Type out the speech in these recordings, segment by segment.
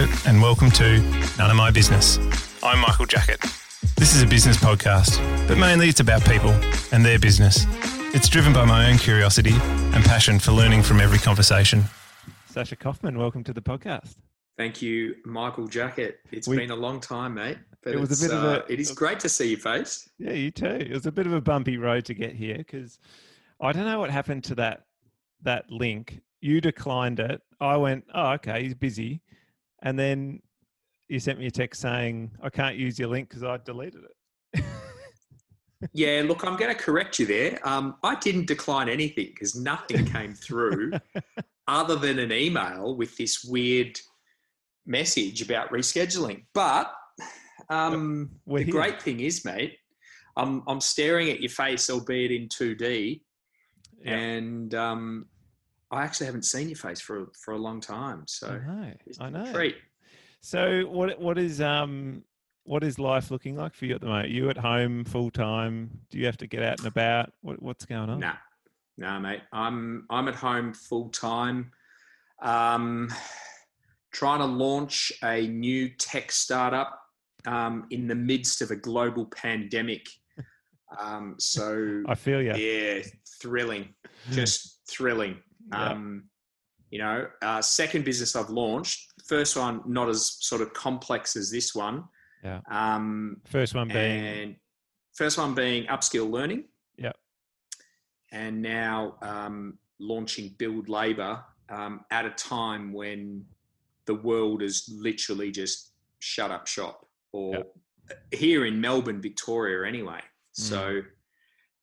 Hello, and welcome to None of My Business. I'm Michael Jacket. This is a business podcast, but mainly it's about people and their business. It's driven by my own curiosity and passion for learning from every conversation. Sasha Kaufman, welcome to the podcast. Thank you, Michael Jacket. It's We- been a long time, mate. But It was a it's, bit of uh, a- it is great to see your face. Yeah, you too. It was a bit of a bumpy road to get here because I don't know what happened to that that link. You declined it. I went, oh, okay, he's busy, and then you sent me a text saying I can't use your link because I deleted it. Yeah, look, I'm going to correct you there. Um, I didn't decline anything because nothing came through other than an email with this weird message about rescheduling. But um, the here. great thing is, mate, I'm, I'm staring at your face, albeit in 2D, Yeah. and um, I actually haven't seen your face for for a long time. I So know. it's I a know. treat. So what what is um what is life looking like for you at the moment? you at home full time? Do you have to get out and about? What, what's going on? Nah, nah, mate. I'm I'm at home full time. Um, trying to launch a new tech startup um, in the midst of a global pandemic. Um, so I feel you. yeah, thrilling, just thrilling. Yeah. Um, you know, uh, second business I've launched. First one not as sort of complex as this one. Yeah. Um, First one being and first one being upskill learning. Yep. And now um, launching Build Labour um, at a time when the world is literally just shut up shop, or here in Melbourne, Victoria, anyway. So,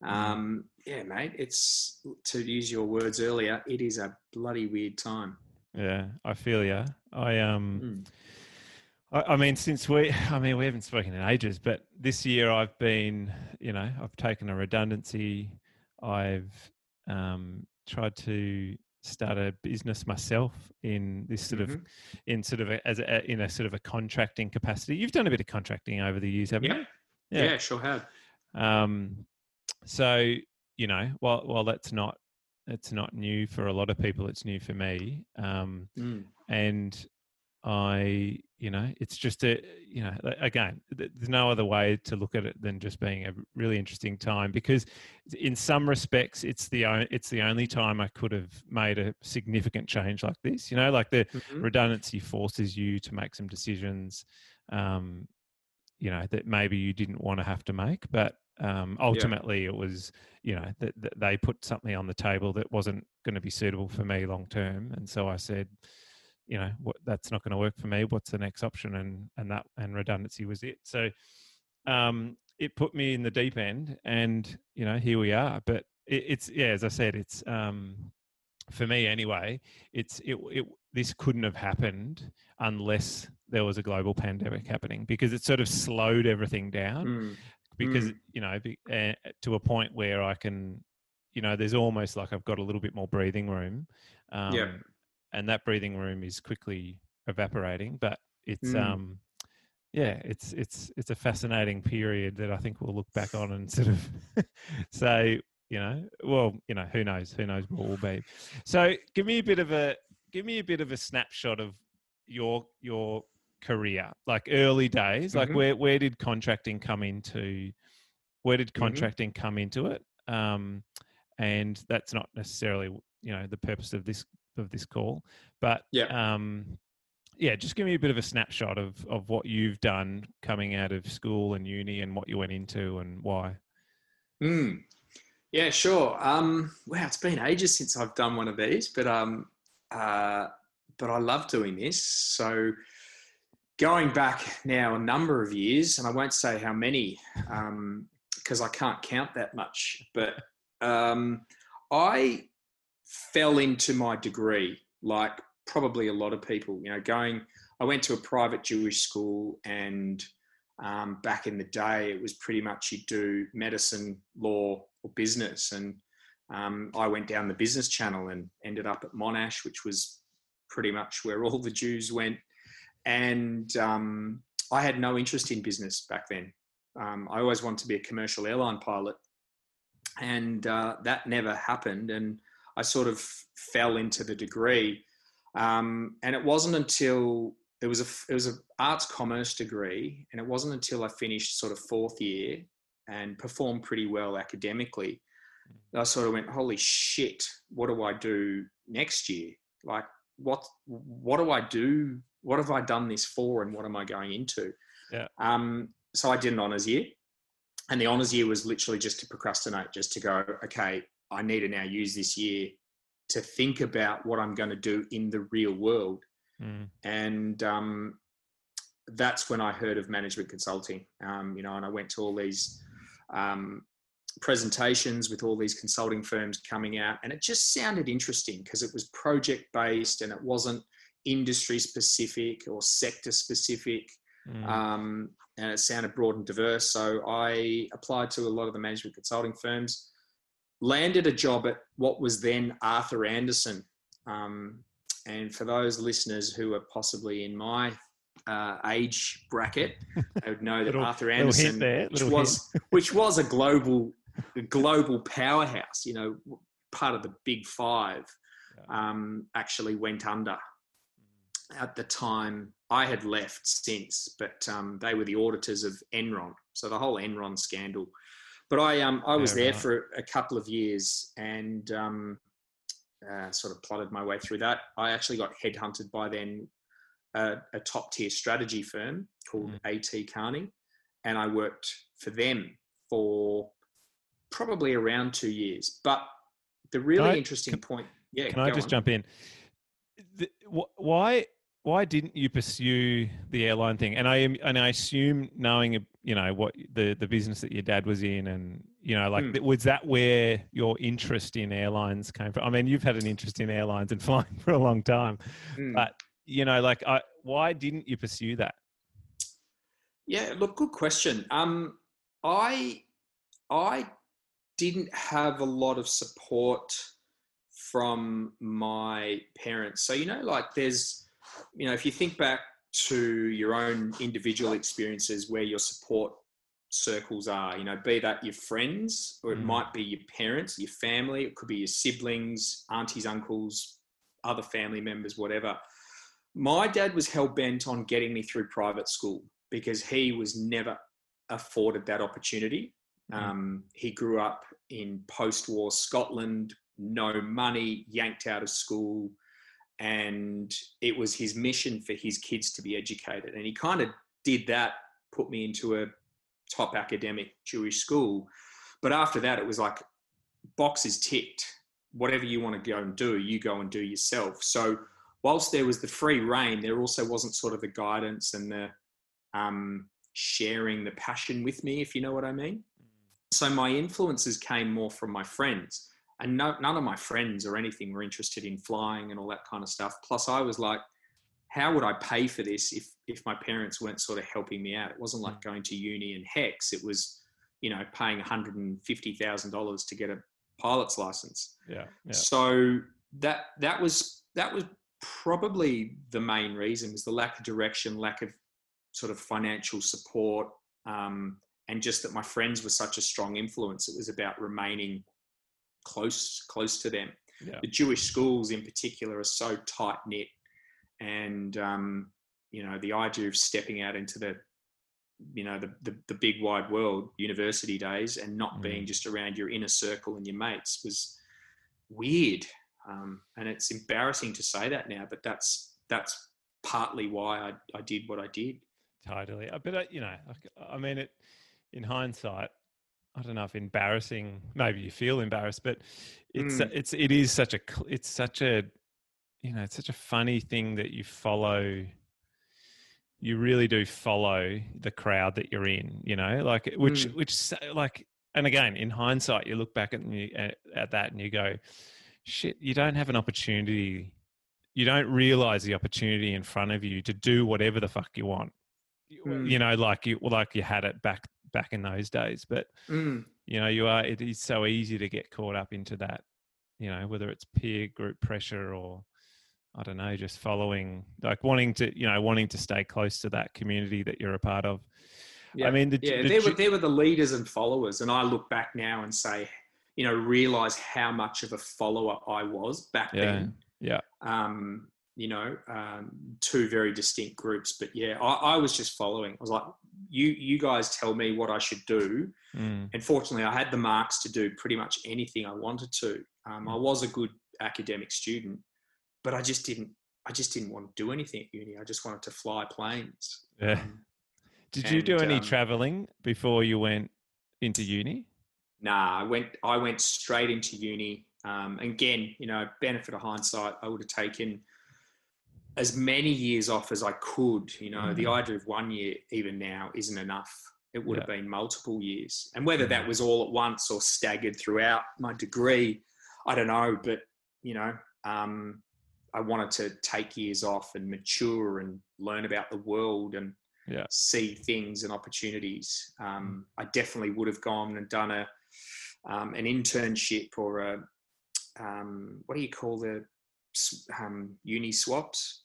um, yeah, mate, it's to use your words earlier, it is a bloody weird time. yeah, I feel you. I um Mm. I, I mean since we I mean we haven't spoken in ages, but this year I've been, you know, I've taken a redundancy. I've um tried to start a business myself in this sort of Mhm. in sort of a, as a, in a sort of a contracting capacity. You've done a bit of contracting over the years, haven't Yeah. you? yeah, sure have. Um, so you know, while while that's not it's not new for a lot of people, it's new for me. Um, Mm. and I, you know, it's just a, you know, again, there's no other way to look at it than just being a really interesting time because, in some respects, it's the o- it's the only time I could have made a significant change like this. You know, like the Mhm. redundancy forces you to make some decisions um, you know that maybe you didn't want to have to make but um, ultimately it was you know that, that they put something on the table that wasn't going to be suitable for me long term and so i said you know what that's not going to work for me what's the next option? And and that and redundancy was it. So um it put me in the deep end and you know here we are but it, it's yeah as i said it's um for me anyway it's it, it this couldn't have happened unless there was a global pandemic happening because it sort of slowed everything down Mm. because you know be, uh, to a point where I can you know there's almost like I've got a little bit more breathing room um, and that breathing room is quickly evaporating but it's Mm. um yeah it's it's it's a fascinating period that I think we'll look back on and sort of say you know well you know who knows who knows what will be so give me a bit of a give me a bit of a snapshot of your your career like early days like Mhm. where where did contracting come into where did Mhm. contracting come into it um and that's not necessarily you know the purpose of this of this call but Yeah. um yeah just give me a bit of a snapshot of of what you've done coming out of school and uni and what you went into and why Mm. Yeah, sure. Um, wow, it's been ages since I've done one of these, but um, uh, but I love doing this. So going back now a number of years, and I won't say how many because I can't count that much, but um, I fell into my degree like probably a lot of people. You know, going. I went to a private Jewish school and um, back in the day, it was pretty much you do medicine, law, or business. And um, I went down the business channel and ended up at Monash, which was pretty much where all the Jews went. And um, I had no interest in business back then. Um, I always wanted to be a commercial airline pilot, and uh, that never happened. And I sort of fell into the degree. Um, and it wasn't until it was a it was an arts commerce degree, and it wasn't until I finished sort of fourth year and performed pretty well academically I sort of went, "Holy shit! What do I do next year? Like, what what do I do? What have I done this for, and what am I going into?" Yeah. Um, so I did an honors year, and the honors year was literally just to procrastinate, just to go, "Okay, I need to now use this year to think about what I'm going to do in the real world." Mm. and um, that's when I heard of management consulting. Um, you know, and I went to all these um, presentations with all these consulting firms coming out, and it just sounded interesting because it was project based and it wasn't industry specific or sector specific. Mm. Um, and it sounded broad and diverse. So I applied to a lot of the management consulting firms, landed a job at what was then Arthur Andersen. Um, and for those listeners who are possibly in my uh, age bracket, they would know that Little- Arthur Andersen, there, which was which was a global a global powerhouse, you know, part of the big five, um, actually went under. At the time, I had left since, but um, they were the auditors of Enron, so the whole Enron scandal. But I um, I was Yeah, there right. for a couple of years and um, uh, sort of plotted my way through that. I actually got headhunted by then a, a top tier strategy firm called AT Kearney, and I worked for them for probably around two years. But the really I- interesting point, yeah, Can I just on. jump in? The, wh- why why didn't you pursue the airline thing? And I am and I assume knowing you know what the the business that your dad was in, and you know like th- was that where your interest in airlines came from? I mean, you've had an interest in airlines and flying for a long time, Mm. but you know, like I, why didn't you pursue that? Yeah, look, good question. Um, I I didn't have a lot of support from my parents. So you know, like there's, you know, if you think back to your own individual experiences where your support circles are, you know, be that your friends or it Mm. might be your parents, your family, it could be your siblings, aunties, uncles, other family members, whatever. My dad was hell bent on getting me through private school because he was never afforded that opportunity. Mm. Um, he grew up in post war Scotland, no money, yanked out of school. And it was his mission for his kids to be educated. And he kind of did that, put me into a top academic Jewish school. But after that, it was like boxes ticked. Whatever you want to go and do, you go and do yourself. So, whilst there was the free reign, there also wasn't sort of the guidance and the um, sharing the passion with me, if you know what I mean. So my influences came more from my friends, and no, none of my friends or anything were interested in flying and all that kind of stuff. Plus, I was like, how would I pay for this if if my parents weren't sort of helping me out? It wasn't like going to uni and HECS. It was, you know, paying one hundred and fifty thousand dollars to get a pilot's license. Yeah, yeah. So that that was that was probably the main reason was the lack of direction, lack of sort of financial support, um, and just that my friends were such a strong influence. It was about remaining close close to them. Yeah. The Jewish schools in particular are so tight knit, and um, you know the idea of stepping out into the you know the, the the big wide world university days and not being Mm. just around your inner circle and your mates was weird um, and it's embarrassing to say that now but that's that's partly why I, I did what I did Totally. Uh, But, uh, you know, I mean, it in hindsight, I don't know if embarrassing, maybe you feel embarrassed, but it's, Mm. it's, it is such a, it's such a, you know, it's such a funny thing that you follow, you really do follow the crowd that you're in, you know, like, which, Mm. which, like, and again, in hindsight, you look back at, you, at, at that and you go, shit, you don't have an opportunity. You don't realize the opportunity in front of you to do whatever the fuck you want you- Mm. you know like you like you had it back back in those days but Mm. you know you are it is so easy to get caught up into that you know whether it's peer group pressure or i don't know just following like wanting to you know wanting to stay close to that community that you're a part of Yeah. i mean the, yeah the they were they were the leaders and followers and I look back now and say you know realize how much of a follower I was back Yeah. then yeah um, you know, um, two very distinct groups. But yeah, I, I, was just following. I was like, you you guys tell me what I should do. Mm. And fortunately, I had the marks to do pretty much anything I wanted to. Um, I mm. was a good academic student, but I just didn't. I just didn't want to do anything at uni. I just wanted to fly planes. Yeah. Um, Did you do any um, traveling before you went into uni? Nah, I went. I went straight into uni. Um, again, you know, benefit of hindsight, I would have taken as many years off as I could. You know, mm-hmm. the idea of one year, even now, isn't enough. It would yeah. have been multiple years. And whether that mm-hmm. was all at once or staggered throughout my degree, I don't know. But, you know, um, I wanted to take years off and mature and learn about the world and yeah. see things and opportunities. Um, I definitely would have gone and done a um, an internship or a um, what do you call the um, uni swaps?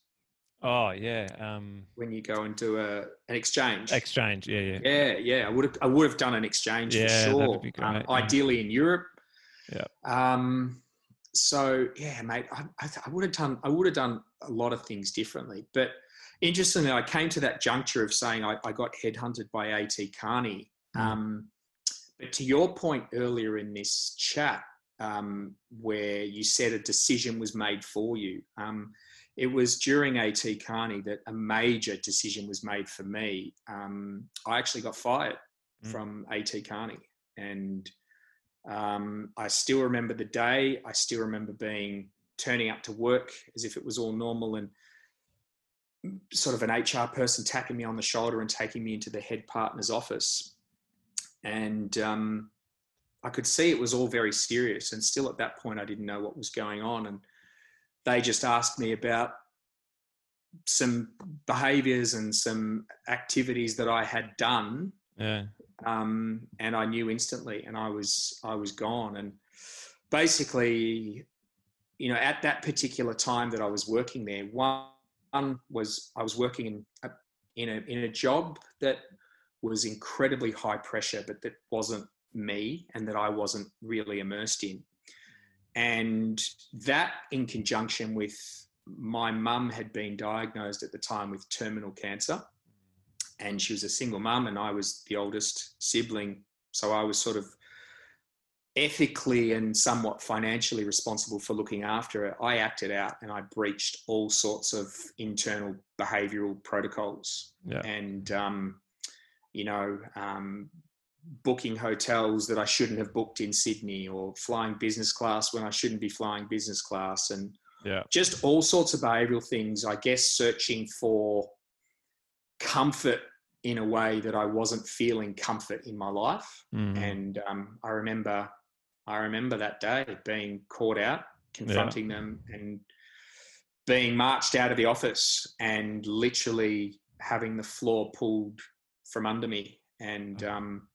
Oh yeah. Um, when you go and do a an exchange. Exchange, yeah, yeah. Yeah, yeah. I would have I would have done an exchange yeah, for sure. That'd be great, um, yeah. Ideally in Europe. Yeah. Um. So yeah, mate. I, I, I would have done I would have done a lot of things differently, but interestingly, I came to that juncture of saying I, I got headhunted by AT Kearney. Mm. Um, but to your point earlier in this chat, um, where you said a decision was made for you. Um, it was during AT Kearney that a major decision was made for me. Um, I actually got fired mm. from AT Kearney, and um, I still remember the day. I still remember being turning up to work as if it was all normal, and sort of an HR person tapping me on the shoulder and taking me into the head partner's office. And um, I could see it was all very serious. And still at that point, I didn't know what was going on. And they just asked me about some behaviors and some activities that I had done. Yeah. Um, and I knew instantly, and I was I was gone. And basically, you know, at that particular time that I was working there, one was I was working in a, in a in a job that was incredibly high pressure, but that wasn't me and that I wasn't really immersed in. And that, in conjunction with my mum, had been diagnosed at the time with terminal cancer. And she was a single mum, and I was the oldest sibling. So I was sort of ethically and somewhat financially responsible for looking after her. I acted out and I breached all sorts of internal behavioral protocols. Yeah. And, um, you know, um, booking hotels that I shouldn't have booked in Sydney or flying business class when I shouldn't be flying business class and yeah. just all sorts of behavioral things. I guess searching for comfort in a way that I wasn't feeling comfort in my life. Mm. And um, I remember, I remember that day being caught out, confronting yeah. them, and being marched out of the office and literally having the floor pulled from under me. And um,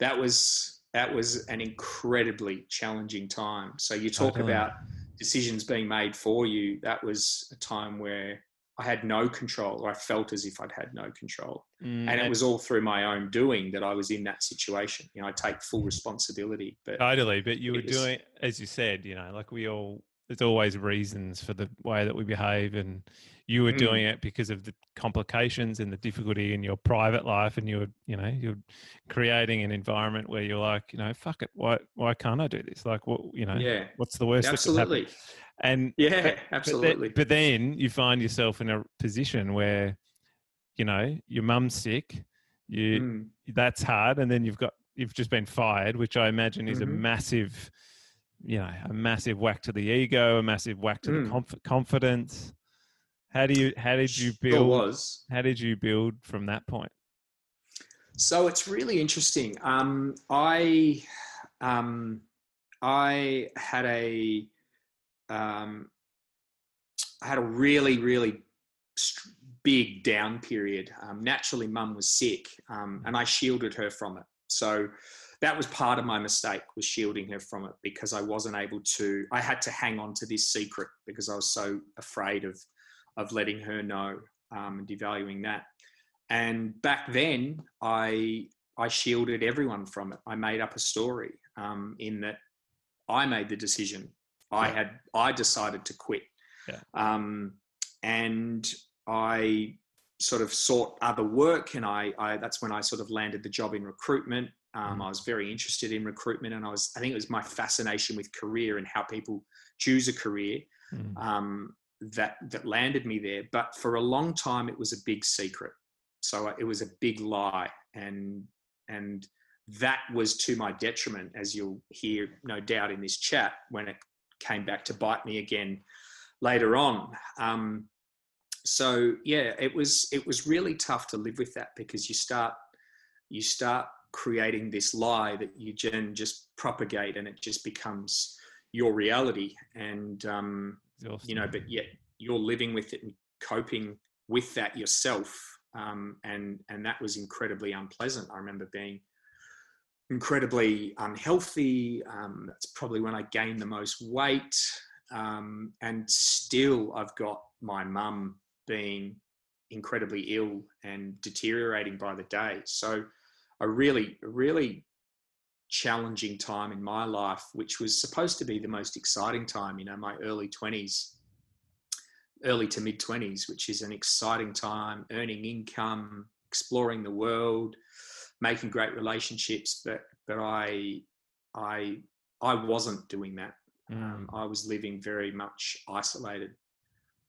that was that was an incredibly challenging time. So you talk about decisions being made for you. That was a time where I had no control. I felt as if I'd had no control, mm, and it was all through my own doing that I was in that situation. You know, I take full responsibility. But totally. But you were was, doing, as you said, you know, like we all. There's always reasons for the way that we behave, and you were mm. doing it because of the complications and the difficulty in your private life and you were you know you're creating an environment where you're like you know fuck it why why can't i do this like what you know yeah what's the worst absolutely and yeah but, absolutely but then, but then you find yourself in a position where you know your mum's sick you mm. that's hard and then you've got you've just been fired which i imagine is mm-hmm. a massive you know a massive whack to the ego a massive whack to mm. the conf- confidence how do you how did you build? Sure was. How did you build from that point? So it's really interesting. Um, I um, I had a um, I had a really really big down period. Um, naturally, mum was sick, um, and I shielded her from it. So that was part of my mistake was shielding her from it because I wasn't able to. I had to hang on to this secret because I was so afraid of of letting her know um, and devaluing that. And back then, I I shielded everyone from it. I made up a story um, in that I made the decision. I had I decided to quit. Yeah. Um, and I sort of sought other work, and I, I, that's when I sort of landed the job in recruitment. Um, I was very interested in recruitment, and I was I think it was my fascination with career and how people choose a career Mm. That that landed me there. But for a long time, it was a big secret. So it was a big lie, and and that was to my detriment, as you'll hear no doubt in this chat when it came back to bite me again later on. Um, so yeah, it was it was really tough to live with that because you start you start creating this lie that you then just propagate and it just becomes your reality and um, you know but yet you're living with it and coping with that yourself um, and and that was incredibly unpleasant. I remember being incredibly unhealthy um, that's probably when i gained the most weight um, and still i've got my mum being incredibly ill and deteriorating by the day. So I really really challenging time in my life, which was supposed to be the most exciting time, you know, my early 20s, early to mid 20s, which is an exciting time, earning income, exploring the world, making great relationships. But, but I, I, I wasn't doing that. Mm. Um, I was living very much isolated.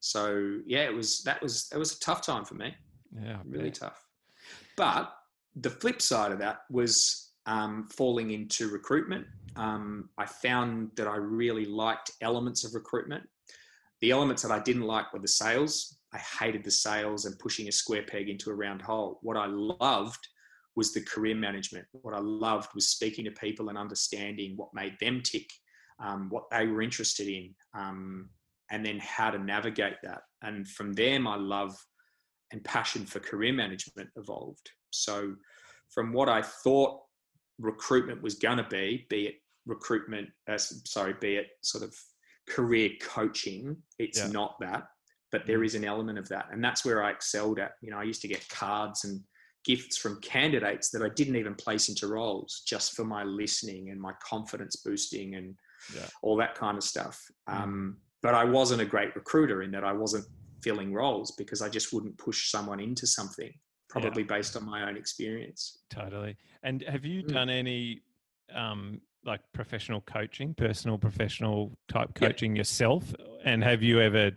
So yeah, it was, that was, it was a tough time for me. Yeah. Really tough. But the flip side of that was um, falling into recruitment. Um, I found that I really liked elements of recruitment. The elements that I didn't like were the sales. I hated the sales and pushing a square peg into a round hole. What I loved was the career management. What I loved was speaking to people and understanding what made them tick, um, what they were interested in, um, and then how to navigate that. And from there, my love and passion for career management evolved. So, from what I thought recruitment was going to be, be it recruitment, uh, sorry, be it sort of career coaching, it's Yeah. not that, but there Mm. an element of that. And that's where I excelled at. You know, I used to get cards and gifts from candidates that I didn't even place into roles just for my listening and my confidence boosting and Yeah. all that kind of stuff. Mm. Um, but I wasn't a great recruiter in that I wasn't filling roles because I just wouldn't push someone into something, probably based on my own experience. Totally. And have you Mm. done any um, like professional coaching, personal professional type Yeah. coaching yourself? And have you ever?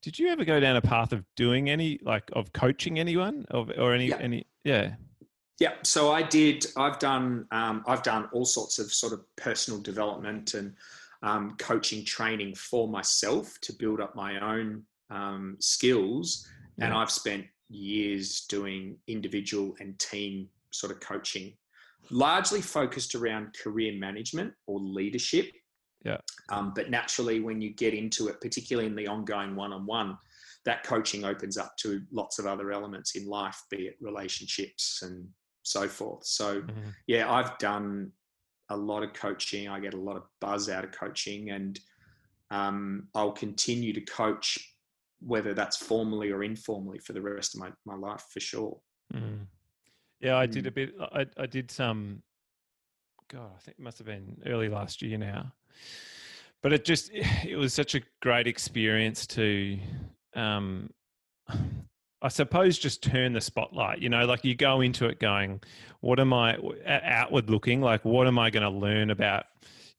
Did you ever go down a path of doing any like of coaching anyone of or any Yeah. any? Yeah. Yeah, so I did. I've done. Um, I've done all sorts of sort of personal development and um, coaching training for myself to build up my own um, skills, and I've spent years doing individual and team sort of coaching, largely focused around career management or leadership. Yeah. Um, but naturally, when you get into it, particularly in the ongoing one-on-one, that coaching opens up to lots of other elements in life, be it relationships and so forth. So, Mhm. yeah, I've done a lot of coaching. I get a lot of buzz out of coaching, and um, I'll continue to coach, whether that's formally or informally, for the rest of my, my life for sure. Mm. Yeah, I did Mm. a bit. I I did some. God, I think it must have been early last year now. But it just it was such a great experience to, um, I suppose, just turn the spotlight. You know, like you go into it going, "What am I outward looking? Like, what am I going to learn about?"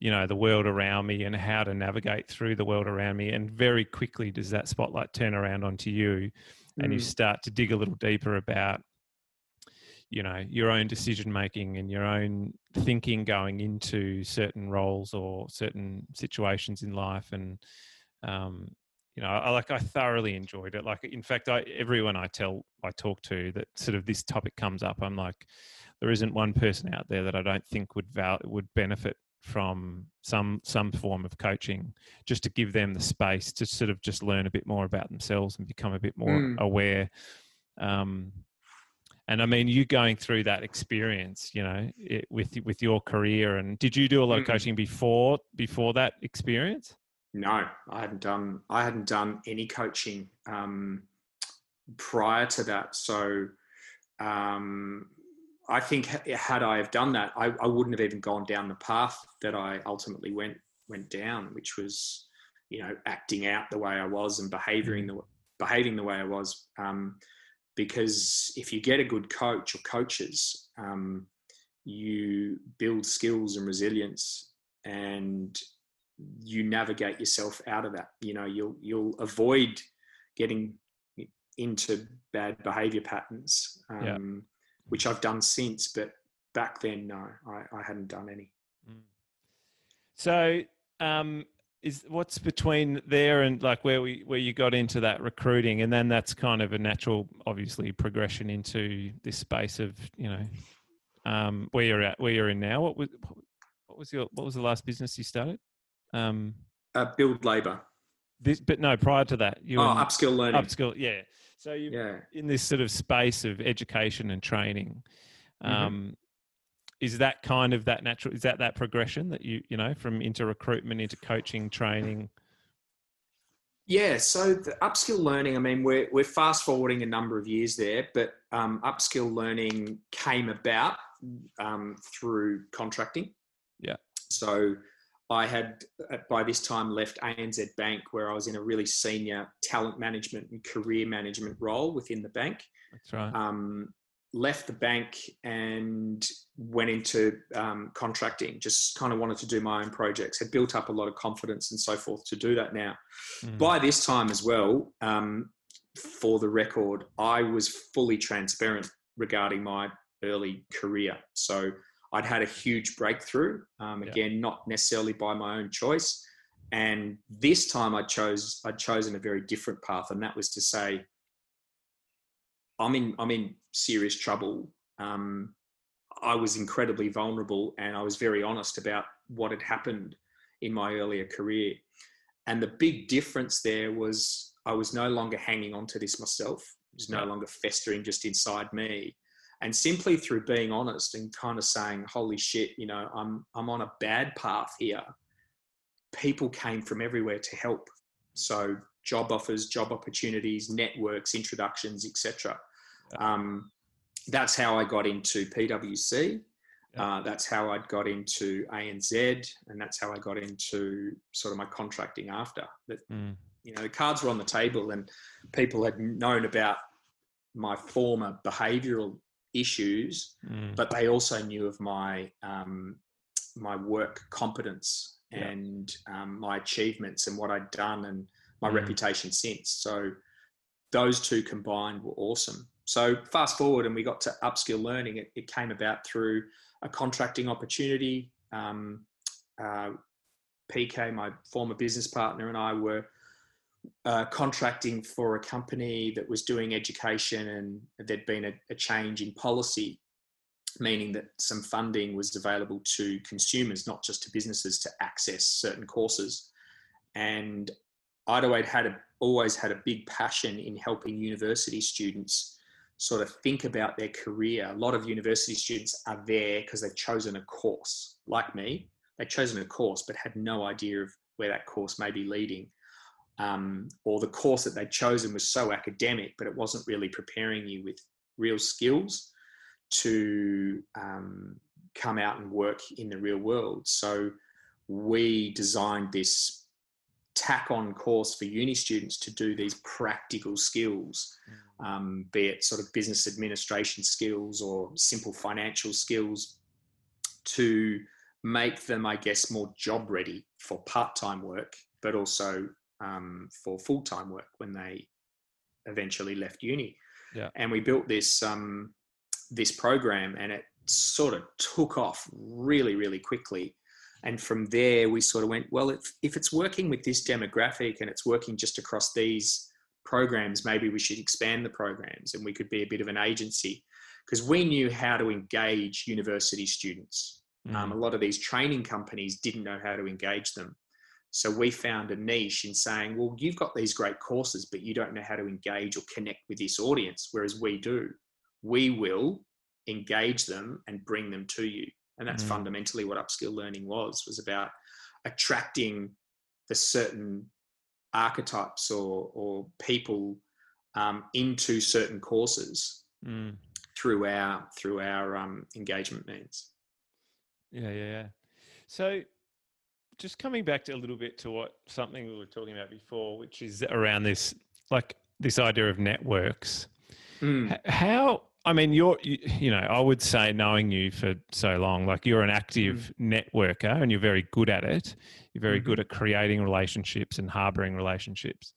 You know the world around me and how to navigate through the world around me, and very quickly does that spotlight turn around onto you, and you Mm. start to dig a little deeper about you know your own decision making and your own thinking going into certain roles or certain situations in life and um you know i like i thoroughly enjoyed it like in fact i everyone i tell i talk to that sort of this topic comes up i'm like there isn't one person out there that i don't think would val- would benefit from some some form of coaching just to give them the space to sort of just learn a bit more about themselves and become a bit more Mm. aware um and I mean, you going through that experience, you know, it, with with your career, and did you do a lot of Mm. coaching before before that experience? No, I hadn't done. I hadn't done any coaching um, prior to that. So um, I think had I have done that, I, I wouldn't have even gone down the path that I ultimately went went down, which was, you know, acting out the way I was and behaving the behaving the way I was. Um, because if you get a good coach or coaches, um, you build skills and resilience, and you navigate yourself out of that. You know, you'll you'll avoid getting into bad behavior patterns, um, yeah. Which I've done since. But back then, no, I, I hadn't done any. Mm. So, um, is what's between there and like where we where you got into that recruiting, and then that's kind of a natural, obviously, progression into this space of you know um, where you're at, where you're in now. What was what was your what was the last business you started? Um, uh, build labor. This, but no, prior to that, you oh, upskill learning. Upskill, yeah. So you yeah. in this sort of space of education and training. Mm-hmm. Um, is that kind of that natural? Is that that progression that you you know from into recruitment into coaching training? Yeah, so the upskill learning, I mean, we're, we're fast forwarding a number of years there, but um, upskill learning came about um, through contracting. Yeah. So I had uh, by this time left ANZ Bank, where I was in a really senior talent management and career management role within the bank. That's right. Um, left the bank and went into um, contracting. Just kind of wanted to do my own projects. Had built up a lot of confidence and so forth to do that now. Mm. By this time as well, um, for the record, I was fully transparent regarding my early career. So I'd had a huge breakthrough. Um, again, yeah. not necessarily by my own choice. And this time I chose I'd chosen a very different path, and that was to say, I'm in I'm in serious trouble. Um, I was incredibly vulnerable, and I was very honest about what had happened in my earlier career. And the big difference there was I was no longer hanging on to this myself. It was no longer festering just inside me and simply through being honest and kind of saying holy shit you know i'm i'm on a bad path here people came from everywhere to help so job offers job opportunities networks introductions etc yeah. um, that's how i got into pwc yeah. uh, that's how i got into anz and that's how i got into sort of my contracting after that mm. you know the cards were on the table and people had known about my former behavioral issues, mm. but they also knew of my um, my work competence and um, my achievements and what I'd done and my mm. reputation since. So those two combined were awesome. So fast forward and we got to upskill learning. It, it came about through a contracting opportunity. Um, uh, PK, my former business partner, and I were uh, contracting for a company that was doing education and there'd been a, a, change in policy, meaning that some funding was available to consumers, not just to businesses, to access certain courses. And I'd had a, always had a big passion in helping university students sort of think about their career. A lot of university students are there because they've chosen a course, like me. They've chosen a course but had no idea of where that course may be leading um, or the course that they'd chosen was so academic, but it wasn't really preparing you with real skills to um, come out and work in the real world. So we designed this tack on course for uni students to do these practical skills, mm. um, be it sort of business administration skills or simple financial skills to make them, I guess, more job ready for part time work, but also um, for full time work when they eventually left uni. Yeah. And we built this um, this program, and it sort of took off really, really quickly. And from there, we sort of went, well, if, if it's working with this demographic and it's working just across these programs, maybe we should expand the programs and we could be a bit of an agency because we knew how to engage university students. Mm. Um, a lot of these training companies didn't know how to engage them. So we found a niche in saying, well, you've got these great courses, but you don't know how to engage or connect with this audience, whereas we do. We will engage them and bring them to you. And that's mm. fundamentally what upskill learning was, was about attracting the certain archetypes or, or people um, into certain courses mm. through our through our um, engagement means. Yeah, yeah, yeah. So just coming back to a little bit to what something we were talking about before, which is around this, like this idea of networks. Mm. How I mean, you're, you, you, know, I would say knowing you for so long, like you're an active mm. networker and you're very good at it. You're very mm-hmm. good at creating relationships and harboring relationships.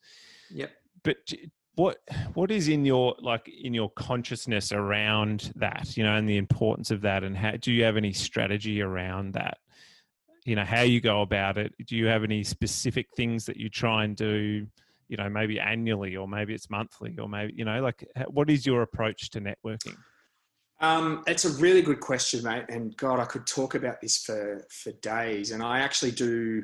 Yep. But what what is in your like in your consciousness around that, you know, and the importance of that, and how do you have any strategy around that? You know, how you go about it. Do you have any specific things that you try and do? you know maybe annually or maybe it's monthly or maybe you know like what is your approach to networking um, it's a really good question mate and god i could talk about this for for days and i actually do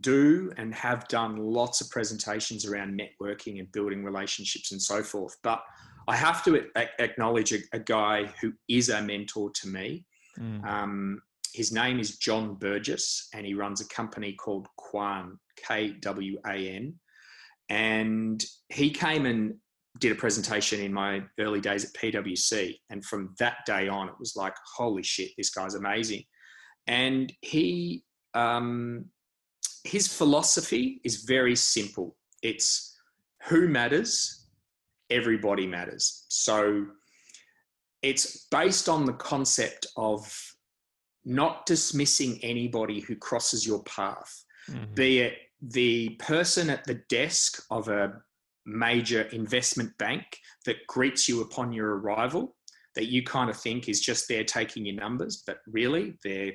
do and have done lots of presentations around networking and building relationships and so forth but i have to acknowledge a, a guy who is a mentor to me mm. um, his name is john burgess and he runs a company called kwan k-w-a-n and he came and did a presentation in my early days at PwC. And from that day on, it was like, holy shit, this guy's amazing. And he, um, his philosophy is very simple. It's who matters, everybody matters. So it's based on the concept of not dismissing anybody who crosses your path, mm-hmm. be it the person at the desk of a major investment bank that greets you upon your arrival that you kind of think is just there taking your numbers, but really they're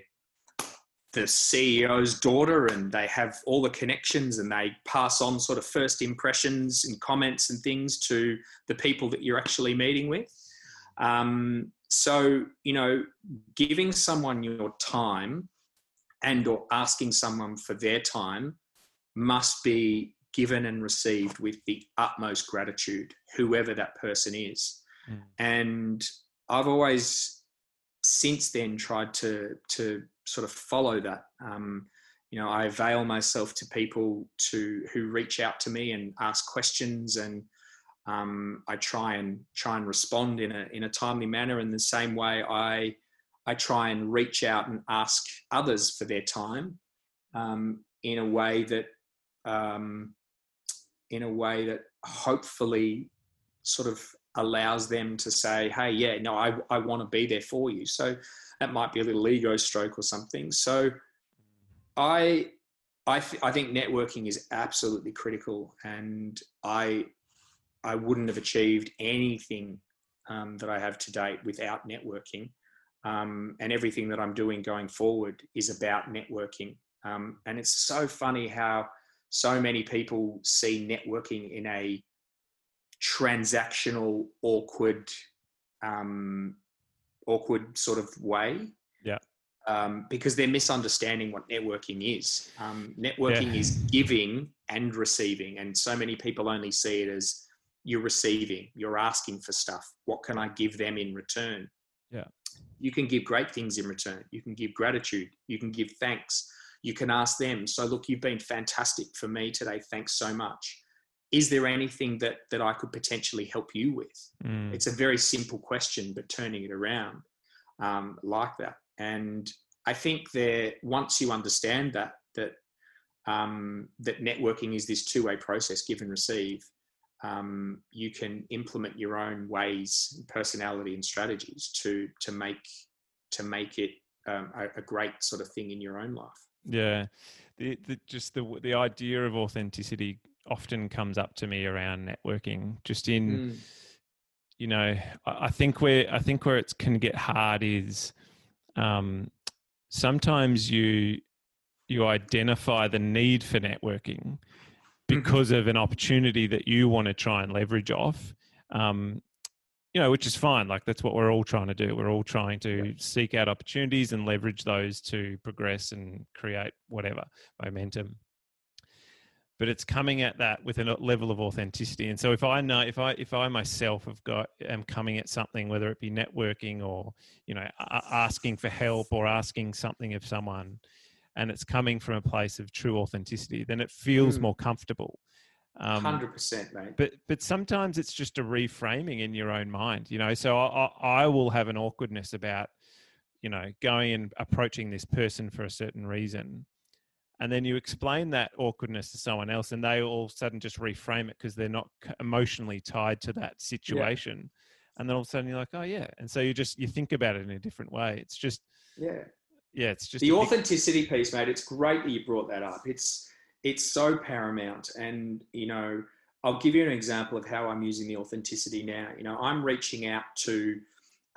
the CEO's daughter and they have all the connections and they pass on sort of first impressions and comments and things to the people that you're actually meeting with. Um, so, you know, giving someone your time and or asking someone for their time must be given and received with the utmost gratitude, whoever that person is. Mm. And I've always, since then, tried to to sort of follow that. Um, you know, I avail myself to people to who reach out to me and ask questions, and um, I try and try and respond in a in a timely manner. In the same way, I I try and reach out and ask others for their time um, in a way that um, in a way that hopefully sort of allows them to say, hey, yeah, no, I, I want to be there for you. So that might be a little ego stroke or something. So I, I, th- I think networking is absolutely critical. And I, I wouldn't have achieved anything um, that I have to date without networking. Um, and everything that I'm doing going forward is about networking. Um, and it's so funny how so many people see networking in a transactional, awkward, um, awkward sort of way. Yeah. Um, because they're misunderstanding what networking is. Um, networking yeah. is giving and receiving, and so many people only see it as you're receiving, you're asking for stuff. What can I give them in return? Yeah. You can give great things in return. You can give gratitude. You can give thanks you can ask them. So, look, you've been fantastic for me today. Thanks so much. Is there anything that that I could potentially help you with? Mm. It's a very simple question, but turning it around um, like that. And I think that once you understand that that um, that networking is this two way process, give and receive. Um, you can implement your own ways, personality, and strategies to to make to make it um, a, a, great sort of thing in your own life. Yeah, the, the just the the idea of authenticity often comes up to me around networking. Just in, mm. you know, I, I think where I think where it can get hard is um, sometimes you you identify the need for networking. Because mm-hmm. of an opportunity that you want to try and leverage off. Um, you know, which is fine. Like that's what we're all trying to do. We're all trying to yeah. seek out opportunities and leverage those to progress and create whatever momentum. But it's coming at that with a level of authenticity. And so if I know, if I if I myself have got am coming at something, whether it be networking or you know asking for help or asking something of someone, and it's coming from a place of true authenticity, then it feels mm. more comfortable um, Hundred percent, mate. But but sometimes it's just a reframing in your own mind, you know. So I, I will have an awkwardness about, you know, going and approaching this person for a certain reason, and then you explain that awkwardness to someone else and they all of a sudden just reframe it because they're not emotionally tied to that situation yeah. and then all of a sudden you're like oh yeah and so you just you think about it in a different way it's just yeah yeah it's just the authenticity big... piece mate it's great that you brought that up it's it's so paramount and you know i'll give you an example of how i'm using the authenticity now you know i'm reaching out to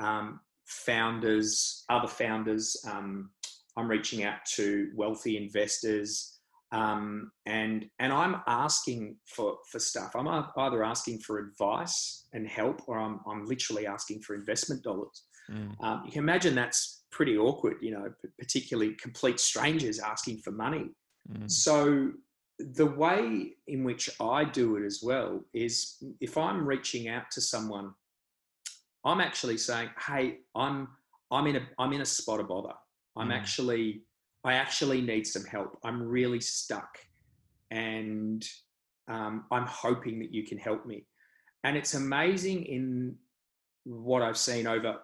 um, founders other founders um, I'm reaching out to wealthy investors, um, and and I'm asking for for stuff. I'm either asking for advice and help, or I'm I'm literally asking for investment dollars. Mm. Um, you can imagine that's pretty awkward, you know, particularly complete strangers asking for money. Mm. So the way in which I do it as well is if I'm reaching out to someone, I'm actually saying, "Hey, I'm I'm in a I'm in a spot of bother. I'm mm. actually, I actually need some help. I'm really stuck, and um, I'm hoping that you can help me. And it's amazing in what I've seen over,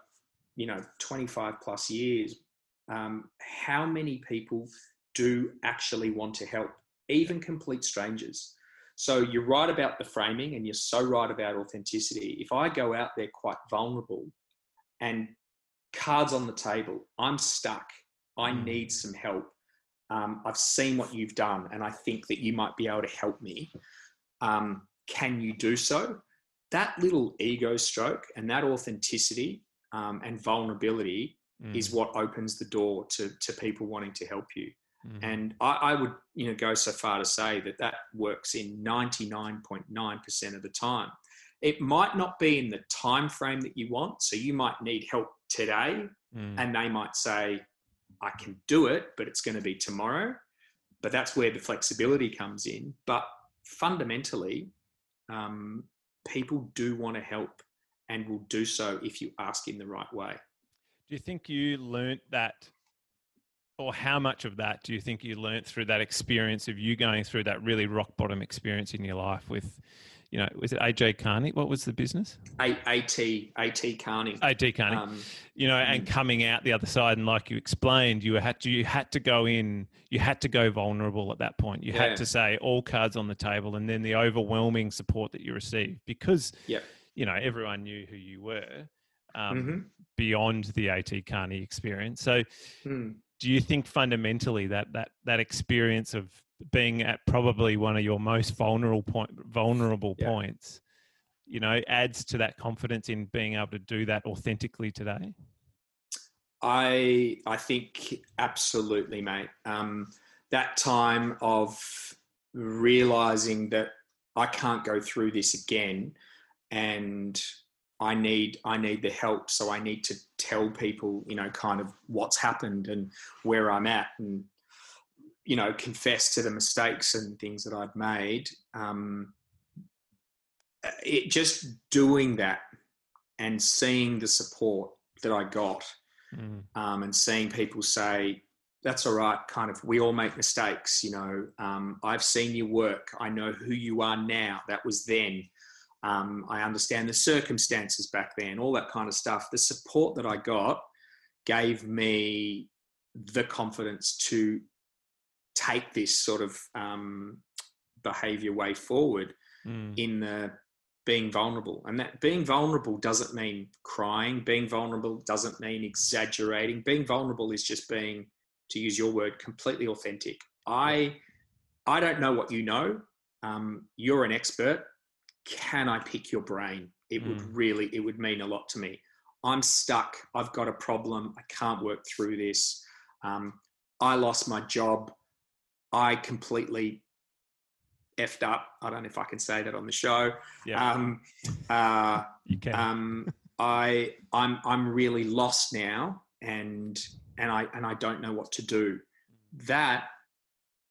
you know, 25 plus years, um, how many people do actually want to help, even complete strangers. So you're right about the framing, and you're so right about authenticity. If I go out there quite vulnerable and cards on the table. I'm stuck. I mm. need some help. Um, I've seen what you've done, and I think that you might be able to help me. Um, can you do so? That little ego stroke and that authenticity um, and vulnerability mm. is what opens the door to, to people wanting to help you. Mm. And I, I, would, you know, go so far to say that that works in 99.9% of the time. It might not be in the time frame that you want, so you might need help today, mm. and they might say, I can do it, but it's going to be tomorrow. But that's where the flexibility comes in. But fundamentally, um, people do want to help and will do so if you ask in the right way. Do you think you learnt that, or how much of that do you think you learnt through that experience of you going through that really rock bottom experience in your life with you know, was it AJ Kearney? What was the business? A- AT AT Kearney. AT Kearney. Um, you know, and mm. coming out the other side, and like you explained, you had to you had to go in, you had to go vulnerable at that point. You yeah. had to say all cards on the table, and then the overwhelming support that you received because, yep. You know, everyone knew who you were um, mm-hmm. beyond the AT Kearney experience. So, mm. do you think fundamentally that that that experience of being at probably one of your most vulnerable point vulnerable yeah. points you know adds to that confidence in being able to do that authentically today i i think absolutely mate um, that time of realizing that i can't go through this again and i need i need the help so i need to tell people you know kind of what's happened and where i'm at and you know, confess to the mistakes and things that I'd made. Um, it just doing that and seeing the support that I got, mm. um, and seeing people say, "That's all right." Kind of, we all make mistakes. You know, um, I've seen your work. I know who you are now. That was then. Um, I understand the circumstances back then. All that kind of stuff. The support that I got gave me the confidence to take this sort of um, behavior way forward mm. in the being vulnerable. And that being vulnerable doesn't mean crying. Being vulnerable doesn't mean exaggerating. Being vulnerable is just being, to use your word, completely authentic. I I don't know what you know. Um, you're an expert. Can I pick your brain? It mm. would really, it would mean a lot to me. I'm stuck. I've got a problem. I can't work through this. Um, I lost my job. I completely effed up. I don't know if I can say that on the show. Yeah. Um, uh, you can. um, I I'm I'm really lost now, and and I and I don't know what to do. That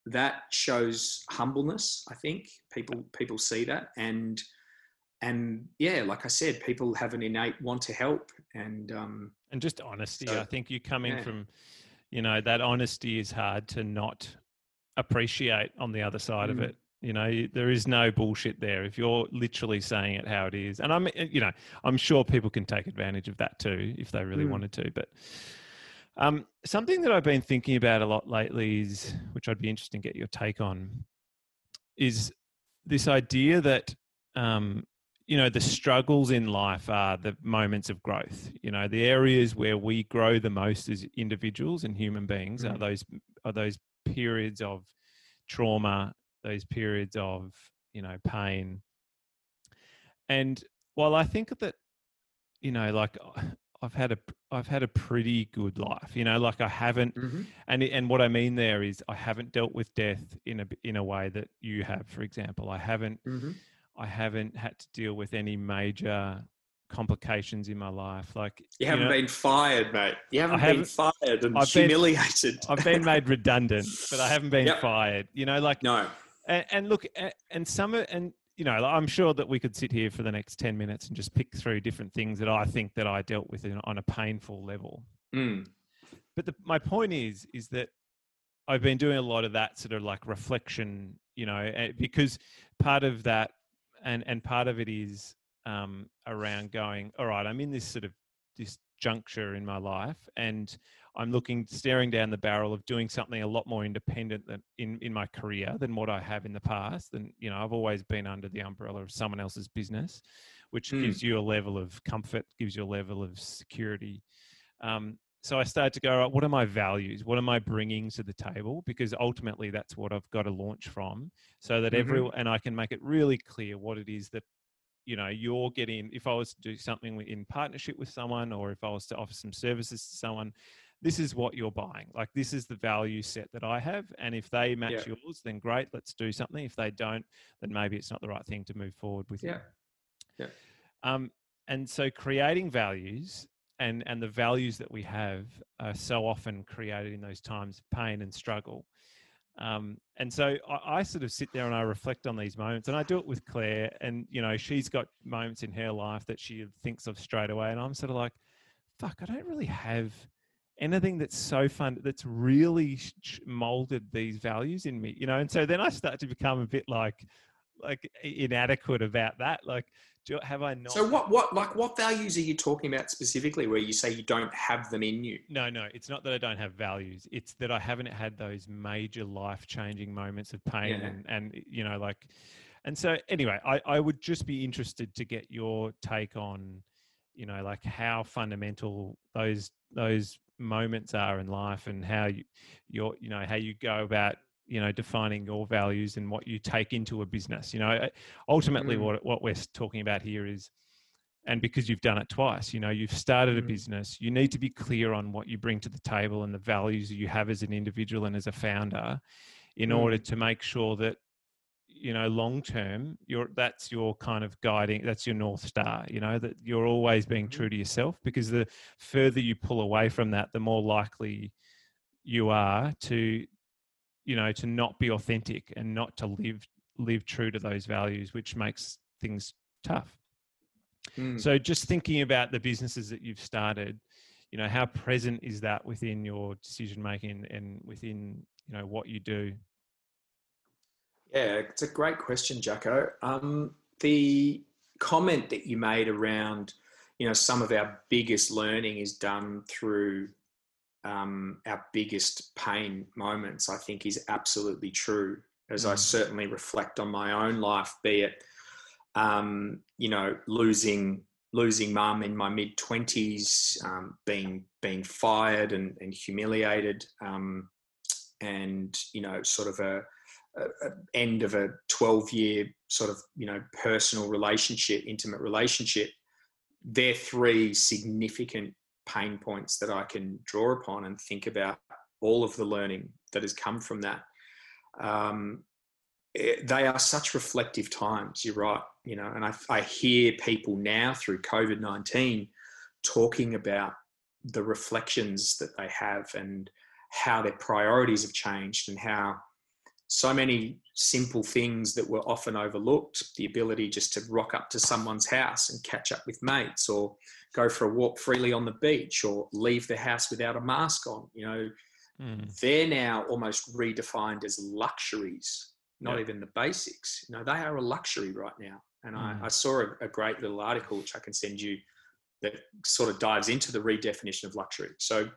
that shows humbleness. I think people people see that, and and yeah, like I said, people have an innate want to help, and um, and just honesty. So, I think you coming yeah. from, you know, that honesty is hard to not appreciate on the other side mm. of it. You know, there is no bullshit there. If you're literally saying it how it is, and I'm, you know, I'm sure people can take advantage of that too if they really mm. wanted to. But Um, something that I've been thinking about a lot lately is, which I'd be interested in get your take on, is this idea that um, you know the struggles in life are the moments of growth. You know, the areas where we grow the most as individuals and human beings mm. are those are those periods of trauma, those periods of you know pain. And while I think that you know, like I've had a I've had a pretty good life. You know, like I haven't, mm-hmm. and and what I mean there is I haven't dealt with death in a in a way that you have. For example, I haven't mm-hmm. I haven't had to deal with any major complications in my life. Like you haven't you know, been fired, mate. You haven't, haven't been fired and I've humiliated. Been, I've been made redundant, but I haven't been yep. fired. You know, like no. And, and look, and some and you know, I'm sure that we could sit here for the next 10 minutes and just pick through different things that I think that I dealt with in, on a painful level. Mm. But the, my point is, is that I've been doing a lot of that sort of like reflection, you know, eh, because part of that and, and part of it is um, around going, all right, I'm in this sort of this juncture in my life and I'm looking, staring down the barrel of doing something a lot more independent than in, in my career than what I have in the past. And, you know, I've always been under the umbrella of someone else's business, which mm. gives you a level of comfort, gives you a level of security. Um, so I started to go, right, what are my values? What am I bringing to the table? Because ultimately that's what I've got to launch from so that mm-hmm. everyone, and I can make it really clear what it is that you know you're getting if i was to do something in partnership with someone or if i was to offer some services to someone this is what you're buying. Like this is the value set that I have. And if they match yeah. yours, then great, let's do something. If they don't, then maybe it's not the right thing to move forward with. Yeah. Yeah. Um, and so creating values and and the values that we have are so often created in those times of pain and struggle. Um, and so I, I, sort of sit there and I reflect on these moments, and I do it with Claire. And you know, she's got moments in her life that she thinks of straight away, and I'm sort of like, "Fuck, I don't really have anything that's so fun that's really molded these values in me you know and so then i start to become a bit like like inadequate about that like do, have i not so what what like what values are you talking about specifically where you say you don't have them in you no no it's not that i don't have values it's that i haven't had those major life changing moments of pain yeah. and and you know like and so anyway i i would just be interested to get your take on you know like how fundamental those those moments are in life and how you your you know how you go about you know defining your values and what you take into a business you know ultimately mm. what what we're talking about here is and because you've done it twice you know you've started a mm. business you need to be clear on what you bring to the table and the values you have as an individual and as a founder in mm. order to make sure that you know long term you're that's your kind of guiding that's your north star you know that you're always being mm-hmm. true to yourself because the further you pull away from that the more likely you are to you know to not be authentic and not to live live true to those values which makes things tough mm. so just thinking about the businesses that you've started you know how present is that within your decision making and within you know what you do yeah, it's a great question, Jacko. Um, the comment that you made around, you know, some of our biggest learning is done through um, our biggest pain moments, I think is absolutely true. As mm. I certainly reflect on my own life, be it, um, you know, losing losing mum in my mid twenties, um, being being fired and, and humiliated, um, and you know, sort of a a, end of a 12 year sort of you know personal relationship intimate relationship they're three significant pain points that i can draw upon and think about all of the learning that has come from that. Um, it, they are such reflective times you're right you know and I, I hear people now through covid-19 talking about the reflections that they have and how their priorities have changed and how so many simple things that were often overlooked the ability just to rock up to someone's house and catch up with mates or go for a walk freely on the beach or leave the house without a mask on you know mm. they're now almost redefined as luxuries not even the basics you know they are a luxury right now and mm. I, I, saw a, a great little article which i can send you that sort of dives into the redefinition of luxury so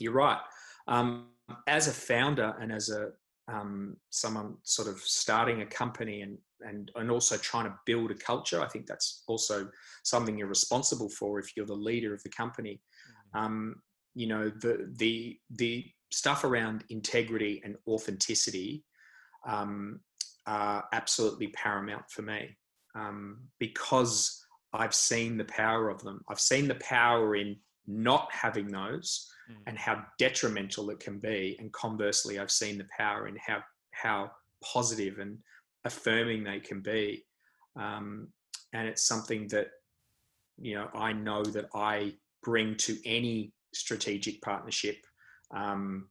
you're right. Um, as a founder and as a um, someone sort of starting a company and and and also trying to build a culture, I think that's also something you're responsible for if you're the leader of the company. Mm. Um, you know the the the stuff around integrity and authenticity um, are absolutely paramount for me um, because I've seen the power of them. I've seen the power in not having those mm. and how detrimental it can be. And conversely, I've seen the power in how how positive and affirming they can be. Um, and it's something that you know I know that I bring to any strategic partnership. Um,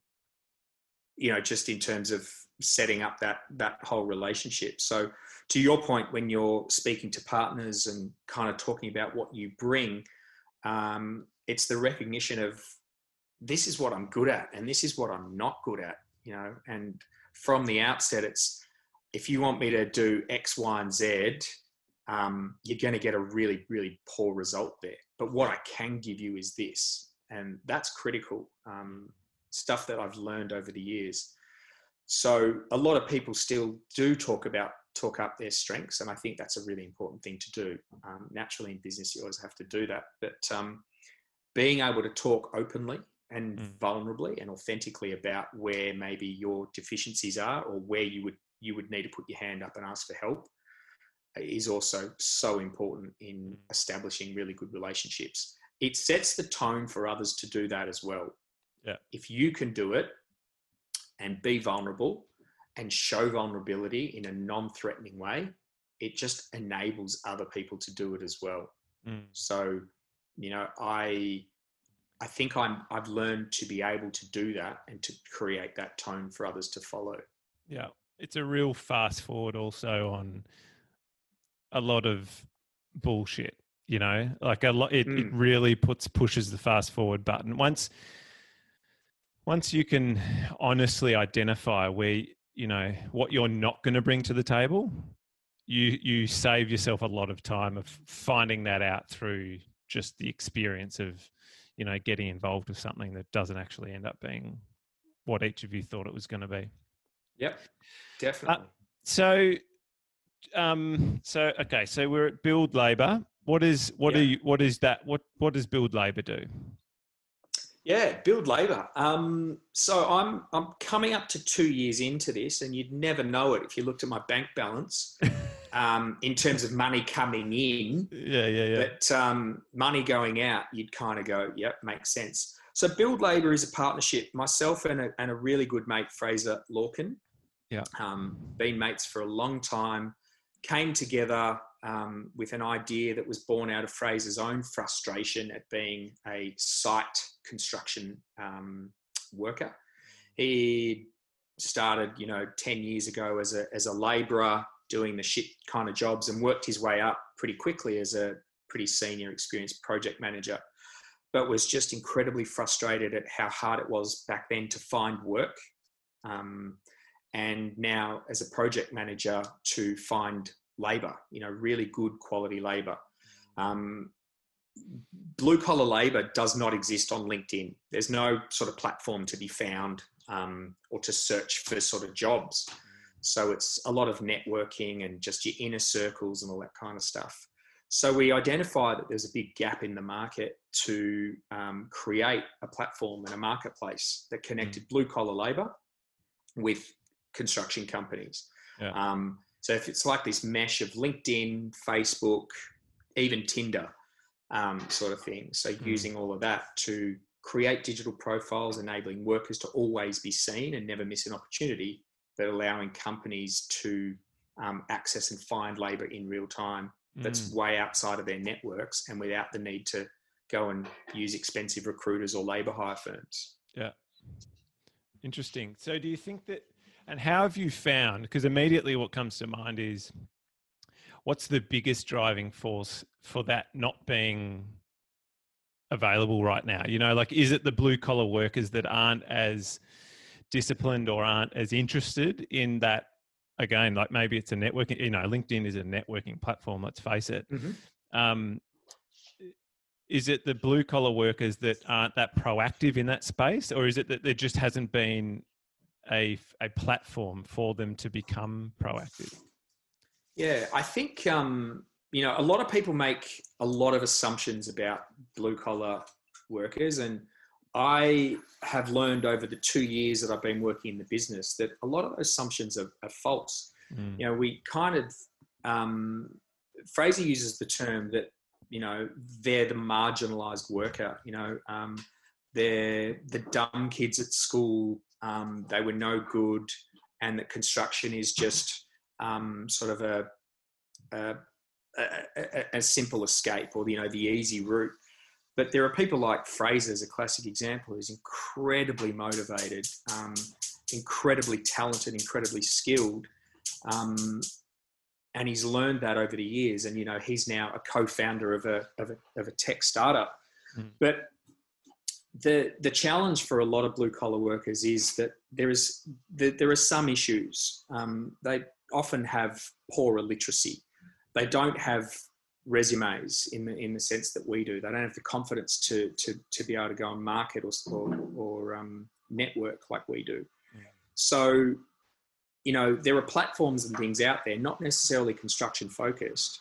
you know, just in terms of setting up that that whole relationship. So, to your point, when you're speaking to partners and kind of talking about what you bring, um, it's the recognition of this is what I'm good at and this is what I'm not good at. You know, and from the outset, it's if you want me to do X, Y, and Z, um, you're going to get a really, really poor result there. But what I can give you is this, and that's critical um, stuff that I've learned over the years. So a lot of people still do talk about talk up their strengths, and I think that's a really important thing to do. Um, naturally, in business, you always have to do that, but um, being able to talk openly and mm. vulnerably and authentically about where maybe your deficiencies are or where you would you would need to put your hand up and ask for help is also so important in establishing really good relationships. It sets the tone for others to do that as well. Yeah. If you can do it, and be vulnerable and show vulnerability in a non threatening way, it just enables other people to do it as well. Mm. So, you know, I. I think I'm I've learned to be able to do that and to create that tone for others to follow. Yeah. It's a real fast forward also on a lot of bullshit, you know? Like a lot it, mm. it really puts pushes the fast forward button. Once once you can honestly identify where you know what you're not going to bring to the table you you save yourself a lot of time of finding that out through just the experience of you know getting involved with something that doesn't actually end up being what each of you thought it was going to be yep definitely uh, so um so okay so we're at build labor what is what yep. are you what is that what what does build labor do yeah, build labor. Um, so I'm I'm coming up to two years into this, and you'd never know it if you looked at my bank balance um, in terms of money coming in. Yeah, yeah, yeah. But um, money going out, you'd kind of go, "Yep, makes sense." So build labor is a partnership. Myself and a, and a really good mate, Fraser Lorcan. Yeah. Um, been mates for a long time. Came together um, with an idea that was born out of Fraser's own frustration at being a site construction um, worker. He started, you know, 10 years ago as a, as a labourer doing the shit kind of jobs and worked his way up pretty quickly as a pretty senior experienced project manager but was just incredibly frustrated at how hard it was back then to find work um, and now as a project manager to find labor, you know, really good quality labor. Um, blue collar labor does not exist on LinkedIn. There's no sort of platform to be found um, or to search for sort of jobs. So it's a lot of networking and just your inner circles and all that kind of stuff. So we identified that there's a big gap in the market to um, create a platform and a marketplace that connected mm. blue collar labor with construction companies. Yeah. Um, so if it's like this mesh of LinkedIn, Facebook, even Tinder um, sort of thing. So mm. using all of that to create digital profiles, enabling workers to always be seen and never miss an opportunity, but allowing companies to um, access and find labor in real time that's mm. way outside of their networks and without the need to go and use expensive recruiters or labor hire firms. Yeah. Interesting. So do you think that and how have you found? Because immediately what comes to mind is what's the biggest driving force for that not being available right now? You know, like is it the blue collar workers that aren't as disciplined or aren't as interested in that? Again, like maybe it's a networking, you know, LinkedIn is a networking platform, let's face it. Mm-hmm. Um, is it the blue collar workers that aren't that proactive in that space, or is it that there just hasn't been a a platform for them to become proactive? Yeah, I think um, you know a lot of people make a lot of assumptions about blue collar workers, and I have learned over the two years that I've been working in the business that a lot of those assumptions are, are false. Mm. You know, we kind of um, Fraser uses the term that you know they're the marginalized worker you know um, they're the dumb kids at school um, they were no good and that construction is just um, sort of a, a, a, a, simple escape or you know the easy route but there are people like Fraser as a classic example who's incredibly motivated um, incredibly talented incredibly skilled um, and he's learned that over the years. And you know, he's now a co-founder of a of a, of a tech startup. Mm. But the the challenge for a lot of blue collar workers is that there is that there are some issues. Um, they often have poorer literacy. They don't have resumes in the in the sense that we do. They don't have the confidence to to to be able to go and market or or, or um, network like we do. Yeah. So you know, there are platforms and things out there, not necessarily construction focused,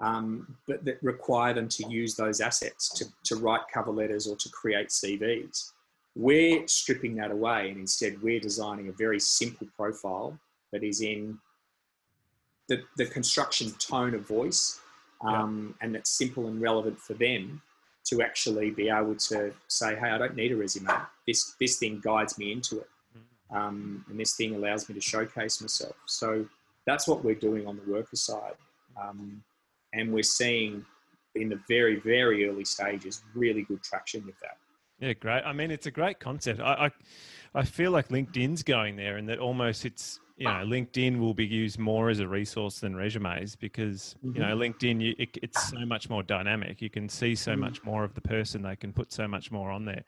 um, but that require them to use those assets to, to write cover letters or to create CVs. We're stripping that away and instead we're designing a very simple profile that is in the, the construction tone of voice um, yeah. and that's simple and relevant for them to actually be able to say, hey, I don't need a resume. This, this thing guides me into it um, and this thing allows me to showcase myself. So that's what we're doing on the worker side, um, and we're seeing in the very very early stages really good traction with that. Yeah, great. I mean, it's a great concept. I, I, I feel like LinkedIn's going there, and that almost it's you know LinkedIn will be used more as a resource than resumes because mm-hmm. you know LinkedIn you, it, it's so much more dynamic. You can see so mm-hmm. much more of the person. They can put so much more on there.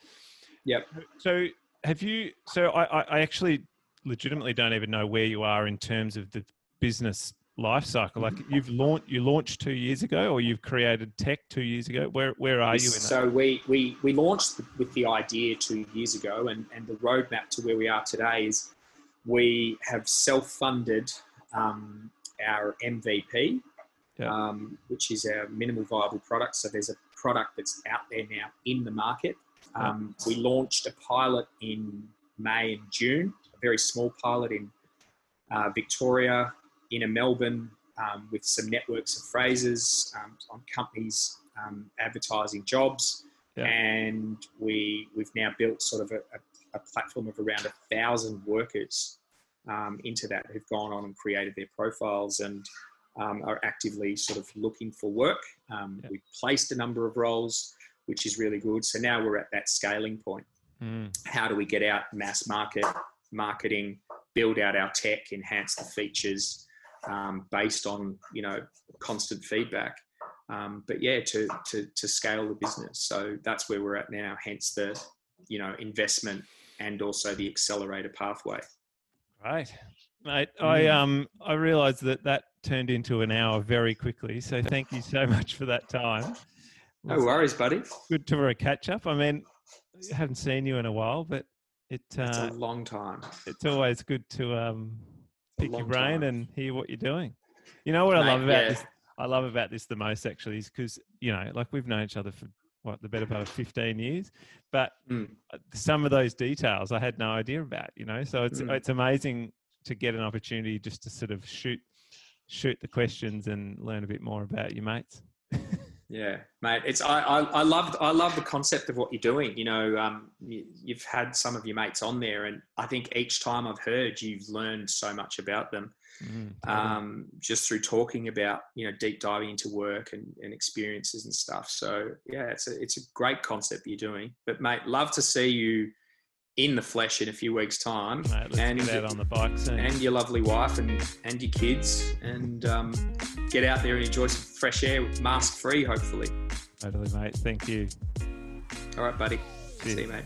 Yep. So have you? So I, I actually legitimately don't even know where you are in terms of the business life cycle. Like you've launched, you launched two years ago, or you've created tech two years ago. Where where are you? In so that? we we we launched with the idea two years ago, and and the roadmap to where we are today is we have self funded um, our MVP, yeah. um, which is our minimal viable product. So there's a product that's out there now in the market um, we launched a pilot in May and June, a very small pilot in uh, Victoria, inner Melbourne, um, with some networks of Frasers um, on companies um, advertising jobs. Yeah. And we, we've now built sort of a, a, a platform of around a thousand workers um, into that who've gone on and created their profiles and um, are actively sort of looking for work. Um, yeah. We've placed a number of roles which is really good. So now we're at that scaling point. Mm. How do we get out mass market marketing, build out our tech, enhance the features um, based on you know constant feedback. Um, but yeah, to, to to scale the business. So that's where we're at now. Hence the you know investment and also the accelerator pathway. Right, mate. I mm. um I realised that that turned into an hour very quickly. So thank you so much for that time. No worries, buddy. Good to a catch up. I mean, I haven't seen you in a while, but it, uh, it's a long time. It's always good to um, pick your brain time. and hear what you're doing. You know what Mate, I love about yeah. this? I love about this the most actually is because you know, like we've known each other for what the better part of 15 years, but mm. some of those details I had no idea about. You know, so it's mm. it's amazing to get an opportunity just to sort of shoot shoot the questions and learn a bit more about your mates. Yeah, mate. It's I, I, I love I love the concept of what you're doing. You know, um, you, have had some of your mates on there, and I think each time I've heard, you've learned so much about them, mm, um, just through talking about you know deep diving into work and, and experiences and stuff. So yeah, it's a it's a great concept you're doing. But mate, love to see you in the flesh in a few weeks' time. Mate, and get out on the bike soon. And your lovely wife and, and your kids, and um, get out there and enjoy some fresh air, mask free, hopefully. Totally, mate. Thank you. All right, buddy. See you, mate.